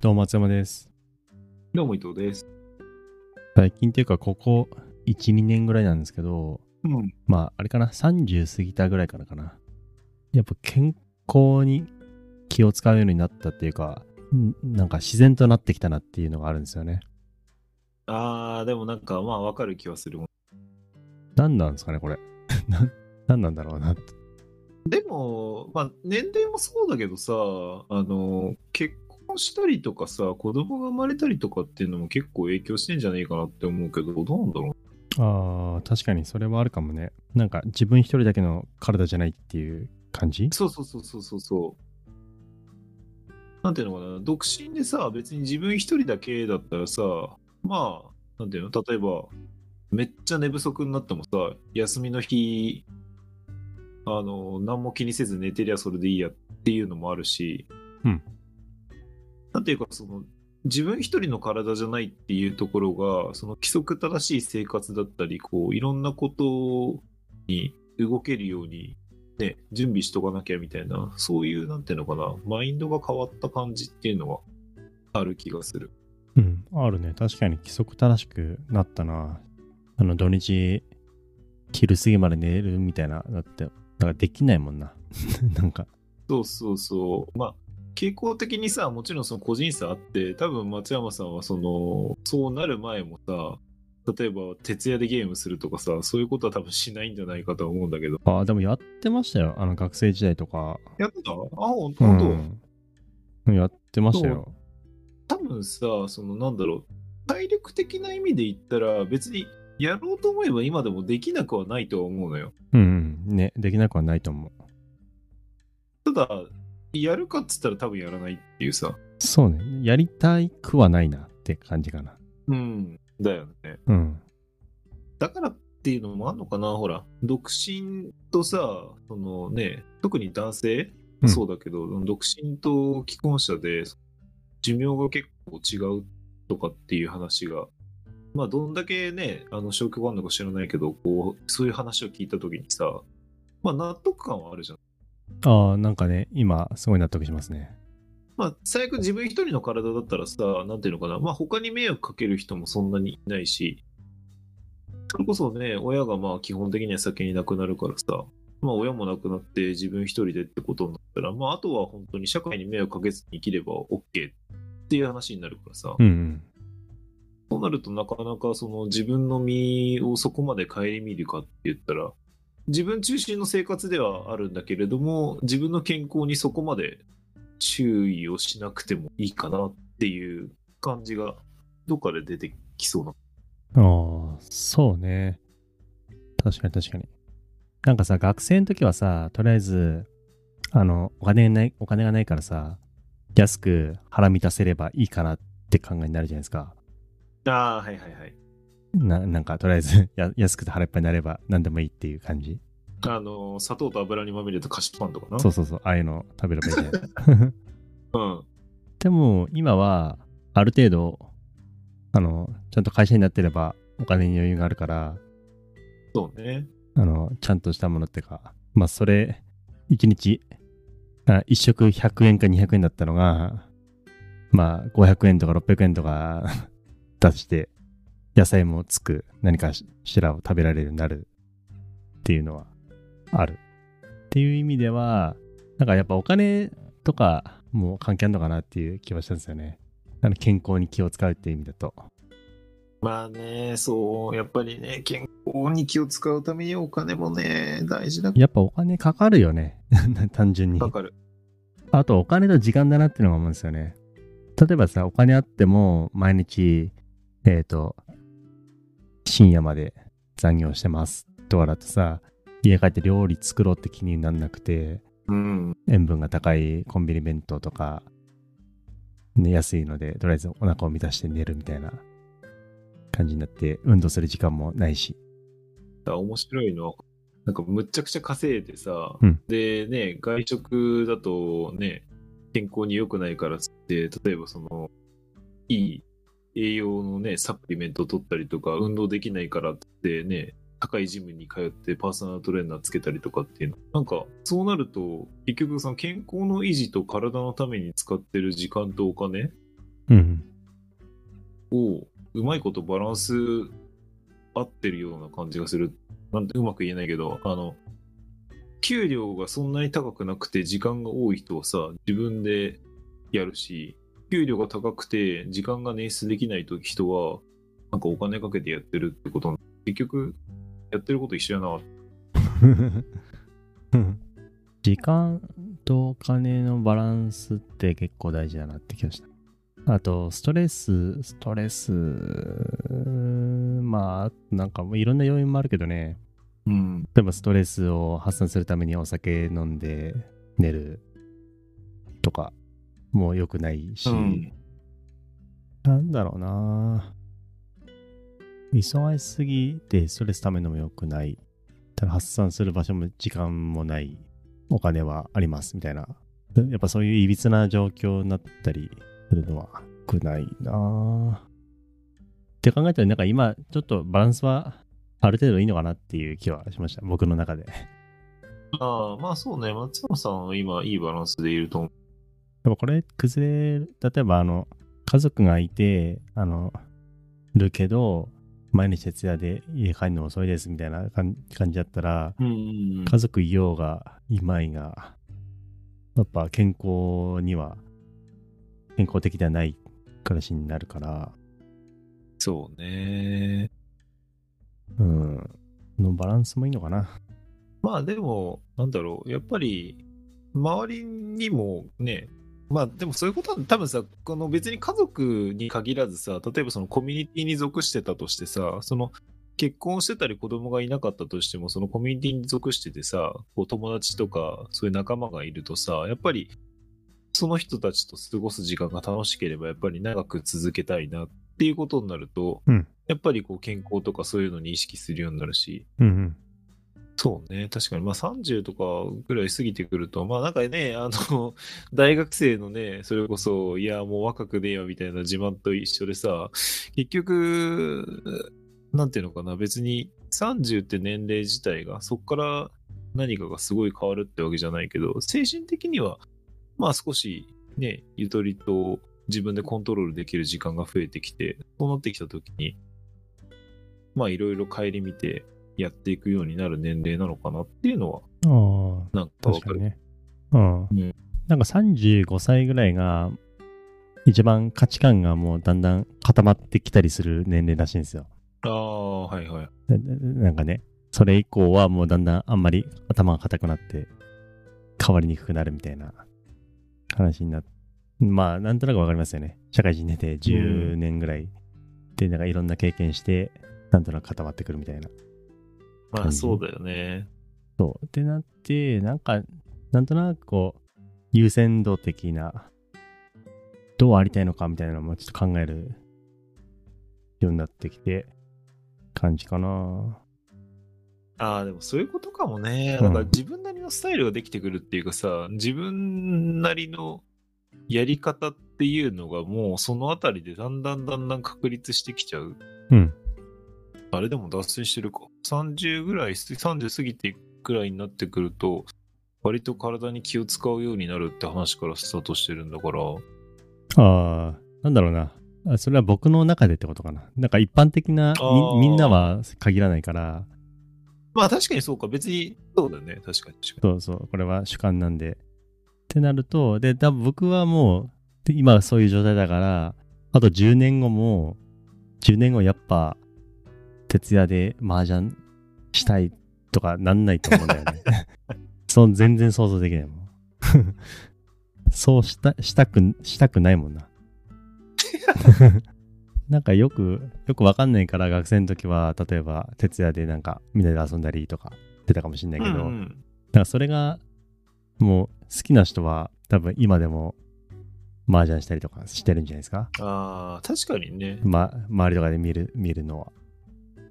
どうも松山です。どうも伊藤です。最近っていうか、ここ1、2年ぐらいなんですけど、うん。まあ、あれかな、30過ぎたぐらいからかな。やっぱ健康に気を使うようになったっていうか、んなんか自然となってきたなっていうのがあるんですよね。あー、でもなんかまあわかる気はする。何なんですかね、これ。な何なんだろうなって。でも、まあ年齢もそうだけどさ、あの、結婚したりとかさ、子供が生まれたりとかっていうのも結構影響してんじゃねえかなって思うけど、どうなんだろああ、確かにそれはあるかもね。なんか自分一人だけの体じゃないっていう感じ？う。そうそうそうそうそうそう。なんていうのかな、独身でさ、別に自分一人だけだったらさ、まあ、なんていうの、例えば、めっちゃ寝不足になってもさ、休みの日、あの、何も気にせず寝てりゃそれでいいやっていうのもあるし、うん。なんていうか、その、自分一人の体じゃないっていうところが、その規則正しい生活だったり、こう、いろんなことに動けるように、ね、準備しとかなきゃみたいな、そういう、なんていうのかな、マインドが変わった感じっていうのはある気がする。うん、あるね。確かに規則正しくなったな。あの、土日、昼過ぎまで寝るみたいな、だって、だからできないもんな。なんか、そうそうそう。まあ、傾向的にさ、もちろんその個人差あって、多分松山さんはその、そうなる前もさ、例えば徹夜でゲームするとかさ、そういうことは多分しないんじゃないかと思うんだけど。ああ、でもやってましたよ。あの、学生時代とか。やってた？あ、ほんと、う？ん。やってましたよ。多分さ、そのなんだろう、体力的な意味で言ったら、別にやろうと思えば今でもできなくはないとは思うのよ。うん、うん。ね、できなくはないと思う。ただ、やるかっつったら多分やらないっていうさ。そうね。やりたいくはないなって感じかな。うん。だよね。うん。だからっていうのもあんのかなほら、独身とさ、そのね、特に男性、うんそうだけど、独身と既婚者で寿命が結構違うとかっていう話が、まあ、どんだけね、あの消去があるのか知らないけど、こう、そういう話を聞いたときにさ、まあ、納得感はあるじゃん。ああ、なんかね、今、すごい納得しますね。まあ、最悪自分一人の体だったらさ、なんていうのかな、まあ、他に迷惑かける人もそんなにいないし、それこそね、親がまあ基本的には先に亡くなるからさ、まあ親も亡くなって自分一人でってことになったら、まああとは本当に社会に迷惑かけずに生きれば OK っていう話になるからさ、うん、うん。そうなるとなかなかその自分の身をそこまで顧みるかって言ったら、自分中心の生活ではあるんだけれども、自分の健康にそこまで注意をしなくてもいいかなっていう感じがどっかで出てきそうな。ああ、そうね。確かに確かに。なんかさ、学生の時はさ、とりあえず、あの、お金がない、お金がないからさ、安く腹満たせればいいかなって考えになるじゃないですか。ああ、はいはいはい。ななんか、とりあえず や、安くて腹いっぱいになれば何でもいいっていう感じ？あの、砂糖と油にまみれた菓子パンとかな？そうそうそう、ああいうの食べればいいじゃない うん。でも、今は、ある程度、あの、ちゃんと会社になってれば、お金に余裕があるから、そうね。あの、ちゃんとしたものっていうか、まあ、それ、1日、あ1食100円か200円だったのが、まあ、500円とか600円とか 出して、野菜もつく、何かしらを食べられるようになるっていうのはある。っていう意味では、なんかやっぱお金とかも関係あるのかなっていう気はしたんですよね。あの健康に気を使うっていう意味だと。まあね、そう、やっぱりね、健康に気を使うためにお金もね、大事だやっぱお金かかるよね。単純に。かかる。あとお金と時間だなっていうのが思うんですよね。例えばさ、お金あっても毎日、えっ、と、深夜まで残業してますとかだとさ、家帰って料理作ろうって気にならなくて、うん。塩分が高いコンビニ弁当とか、ね、安いので、とりあえずお腹を満たして寝るみたいな感じになって、運動する時間もないし。だ面白いのは、なんかむっちゃくちゃ稼いでさ、うんでね、外食だとね、健康に良くないからって、例えばその、いい栄養のね、サプリメントを取ったりとか、運動できないからってね、高いジムに通ってパーソナルトレーナーつけたりとかっていうの。なんか、そうなると、結局その健康の維持と体のために使ってる時間とお金うん。をうまいことバランス合ってるような感じがする。なんてうまく言えないけど、あの、給料がそんなに高くなくて時間が多い人はさ、自分でやるし、給料が高くて時間が捻出できないと人は、なんかお金かけてやってるってこと結局、やってること一緒やな。時間とお金のバランスって結構大事だなって気がした。あと、ストレス、ストレス、まあ、なんかもういろんな要因もあるけどね。うん。例えばストレスを発散するためにお酒飲んで寝るとかも良くないし、うんなんだろうな忙しすぎてストレスためのも良くない。ただ発散する場所も時間もない。お金はありますみたいな。やっぱそういういびつな状況になったりするのは良くないなって考えたらなんか今ちょっとバランスはある程度いいのかなっていう気はしました。僕の中で。ああ、まあそうね。松山さんは今いいバランスでいると思う。でもこれ崩れる、例えばあの、家族がいて、あの、るけど、毎日徹夜で家帰るの遅いですみたいな感感じだったら、うん家族いようがいまいが、やっぱ健康には、健康的ではない暮らしになるから、そうね。うん、のバランスもいいのかな。まあでも、なんだろう。やっぱり、周りにもね、まあでもそういうことは多分さ、この別に家族に限らずさ、例えばそのコミュニティに属してたとしてさ、その結婚してたり子供がいなかったとしても、そのコミュニティに属しててさ、こう友達とかそういう仲間がいるとさ、やっぱりその人たちと過ごす時間が楽しければやっぱり長く続けたいなっていうことになると、うんやっぱりこう健康とかそういうのに意識するようになるし、うんうん。そうね、確かに、まあ30とかぐらい過ぎてくると、まあなんかね、あの、大学生のね、それこそ、いや、もう若くねえよみたいな自慢と一緒でさ、結局、なんていうのかな、別に30って年齢自体が、そこから何かがすごい変わるってわけじゃないけど、精神的には、まあ少しね、ゆとりと自分でコントロールできる時間が増えてきて、そうなってきたときに、まあいろいろ顧みてやっていくようになる年齢なのかなっていうのは、ああ、なんかわかる。確かにね。うん。うんなんか35歳ぐらいが、一番価値観がもうだんだん固まってきたりする年齢らしいんですよ。ああ、はいはい。ででなんかね、それ以降はもうだんだんあんまり頭が固くなって変わりにくくなるみたいな話になって、まあなんとなくわかりますよね。社会人出て10年ぐらいでなんかいろんな経験して、なんとなく固まってくるみたいな。まあそうだよね。そう。ってなって、なんか、なんとなくこう、優先度的な、どうありたいのかみたいなのもちょっと考えるようになってきて、感じかな。ああ、でもそういうことかもね。うんなんか自分なりのスタイルができてくるっていうかさ、自分なりのやり方っていうのがもうそのあたりでだんだんだんだん確立してきちゃう。うん。あれでも脱線してるか。30ぐらい、30過ぎてくらいになってくると、割と体に気を使うようになるって話からスタートしてるんだから、ああ、なんだろうな。あそれは僕の中でってことかな。なんか一般的なみみんなは限らないから、まあ確かにそうか。別に、そうだよね。確かに。そうそう、これは主観なんで。ってなると、で、多分僕はもう、で今はそういう状態だから、あと10年後も、10年後やっぱ、徹夜で麻雀したいとかなんないと思うんだよね。そう、全然想像できないもん。そうした、したく、したくないもんな。なんかよく、よくわかんないから学生の時は、例えば徹夜でなんかみんなで遊んだりとか出たかもしんないけど、うんうんだからそれが、もう好きな人は多分今でも麻雀したりとかしてるんじゃないですか。ああ、確かにね。ま、周りとかで見る、見るのは。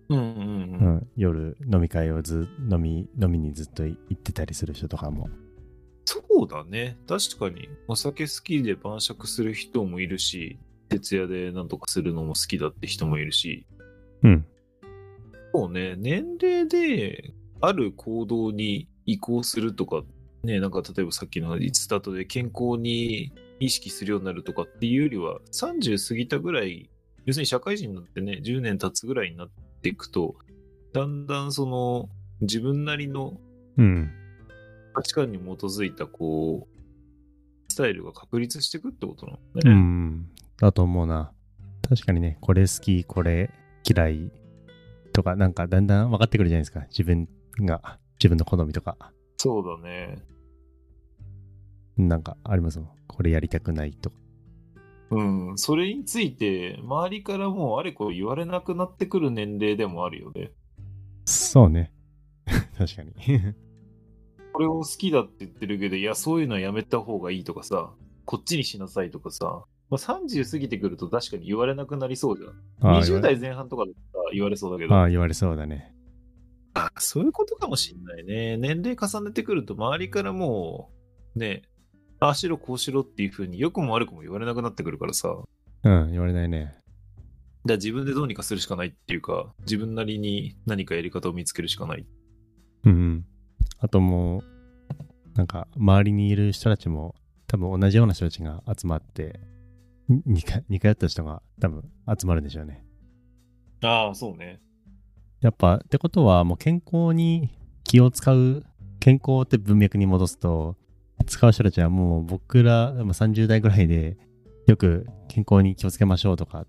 うんうんう。うんん。夜飲み会をず、飲み、飲みにずっと行ってたりする人とかも。そうだね。確かに。お酒好きで晩酌する人もいるし、徹夜でなんとかするのも好きだって人もいるし、うん。そうね、年齢である行動に移行するとか、ね、なんか例えばさっきのスタートで健康に意識するようになるとかっていうよりは、30過ぎたぐらい、要するに社会人になってね、10年経つぐらいになっていくと、だんだんその、自分なりのうん。価値観に基づいた、こう、スタイルが確立していくってことなのうね。ん。だと思うな。確かにね、これ好き、これ嫌いとか、なんかだんだん分かってくるじゃないですか。自分が、自分の好みとか。そうだね。なんかありますもん。これやりたくないとか。うん、それについて、周りからもうあれこれ言われなくなってくる年齢でもあるよね。そうね。確かに。これを好きだって言ってるけど、いや、そういうのはやめた方がいいとかさ、こっちにしなさいとかさ、まあ、30過ぎてくると確かに言われなくなりそうじゃん。ああ20代前半とかだったら言われそうだけど、ああ、言われそうだね。あそういうことかもしんないね。年齢重ねてくると周りからもう、ね、ああしろこうしろっていう風に良くも悪くも言われなくなってくるからさ、うん、言われないね。ら自分でどうにかするしかないっていうか、自分なりに何かやり方を見つけるしかない。うんうん。あともう、なんか、周りにいる人たちも、多分同じような人たちが集まって、似通った人が多分集まるんでしょうね。ああ、そうね。やっぱ、ってことは、もう健康に気を使う、健康って文脈に戻すと、使う人たちはもう僕ら、まあ30代ぐらいで、よく健康に気をつけましょうとか、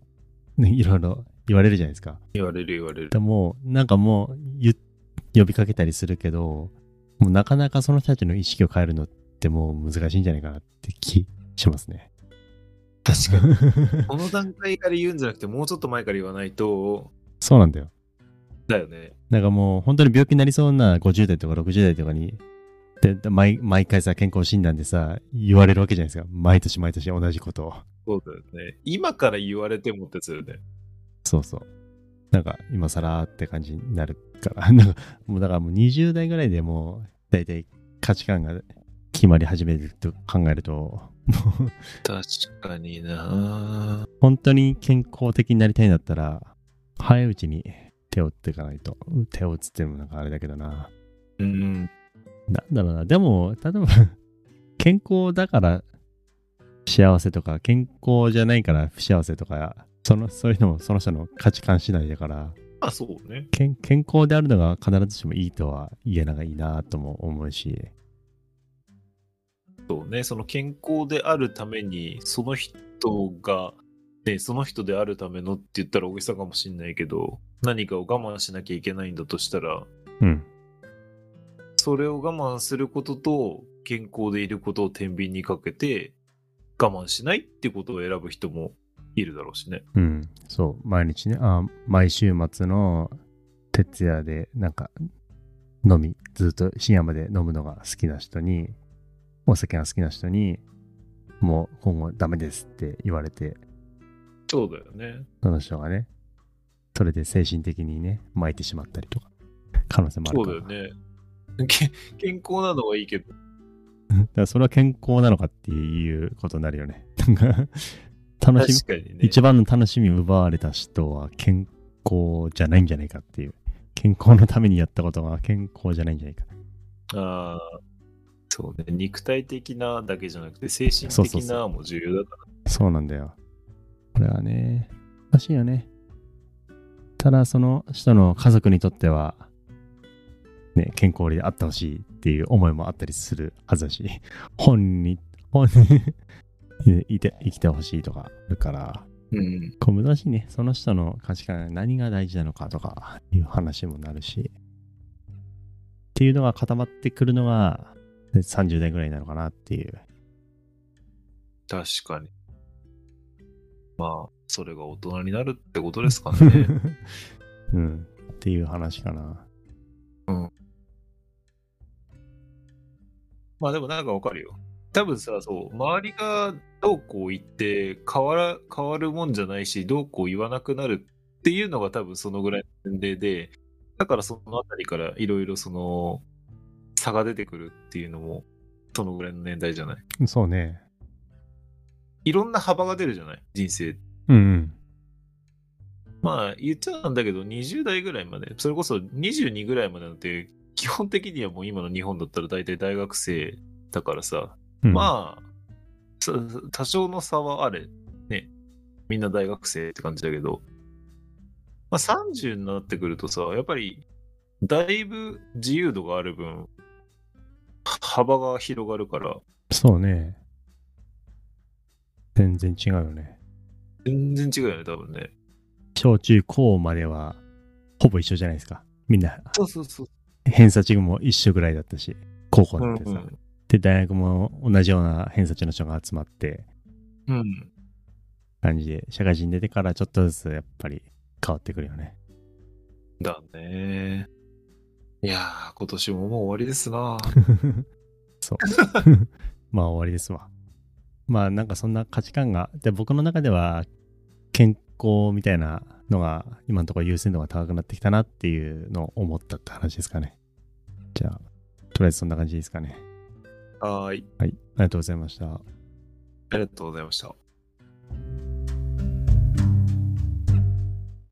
ねいろいろ言われるじゃないですか。言われる言われる。でも、なんかもう呼びかけたりするけど、もうなかなかその人たちの意識を変えるのってもう難しいんじゃないかなって気しますね。確かに。この段階から言うんじゃなくて、もうちょっと前から言わないと、そうなんだよ。だよね。なんかもう本当に病気になりそうな50代とか60代とかに、毎毎回さ、健康診断でさ、言われるわけじゃないですか。毎年毎年同じことを。そうだよね。今から言われてもってやつだよね。そうそう。なんか今更って感じになるから。なんかもうだからもう20代ぐらいでもう大体価値観が決まり始めると考えると、確かにな本当に健康的になりたいんだったら、早いうちに手を打っていかないと。手を打つっていうのもなんかあれだけどな。うん。なんだろうな。でも、例えば、健康だから幸せとか、健康じゃないから不幸せとか、その、そういうのもその人の価値観次第だから、まあそうね。健健康であるのが必ずしもいいとは言えないなとも思うし、そうね。その健康であるために、その人が、ね、その人であるためのって言ったら大げさかもしんないけど、何かを我慢しなきゃいけないんだとしたら、うん。それを我慢することと、健康でいることを天秤にかけて、我慢しないってことを選ぶ人もいるだろうしね。うん。そう。毎日ね、あ毎週末の徹夜で、なんか、飲み、ずっと深夜まで飲むのが好きな人に、お酒が好きな人に、もう今後ダメですって言われて、そうだよね。その人がね、それで精神的にね、巻いてしまったりとか、可能性もあるそうから。だよね。け健康なのはいいけど、だからそれは健康なのかっていうことになるよね。なんか楽しみ、ね。一番の楽しみを奪われた人は健康じゃないんじゃないかっていう。健康のためにやったことが健康じゃないんじゃないか。ああ、そうね。肉体的なだけじゃなくて、精神的なも重要だから。そうなんだよ。これはね、難しいよね。ただ、その人の家族にとっては、ね、健康であってほしいっていう思いもあったりするはずだし、本に、本に いて生きてほしいとかあるから、うん。こう難しいね。その人の価値観、何が大事なのかとかいう話もなるし。っていうのが固まってくるのが30代ぐらいなのかなっていう。確かに。まあ、それが大人になるってことですかね。うん。っていう話かな。まあでもなんかわかるよ。多分さ、そう、周りがどうこう言って変わら、変わるもんじゃないし、どうこう言わなくなるっていうのが多分そのぐらいの年齢で、だからそのあたりからいろいろその差が出てくるっていうのも、そのぐらいの年代じゃない？そうね。いろんな幅が出るじゃない？人生。うんうん。まあ言っちゃなんだけど、20代ぐらいまで、それこそ22ぐらいまでなんて、基本的にはもう今の日本だったら大体大学生だからさ、うん、まあ、さ多少の差はあれ。ね。みんな大学生って感じだけど。まあ、30になってくるとさ、やっぱり、だいぶ自由度がある分、幅が広がるから、そうね。全然違うよね。全然違うよね、多分ね。小中高までは、ほぼ一緒じゃないですか。みんな、そうそうそう。偏差値も一緒ぐらいだったし、高校うんてさ。で、大学も同じような偏差値の人が集まって、うん。うん。感じで、社会人出てからちょっとずつやっぱり変わってくるよね。だね。いやー、今年ももう終わりですな。そう。まあ終わりですわ。まあなんかそんな価値観が、で僕の中では健康みたいなのが今のところ優先度が高くなってきたなっていうのを思ったって話ですかね。じゃあ、とりあえずそんな感じですかね。はーい。はい。ありがとうございました。ありがとうございました。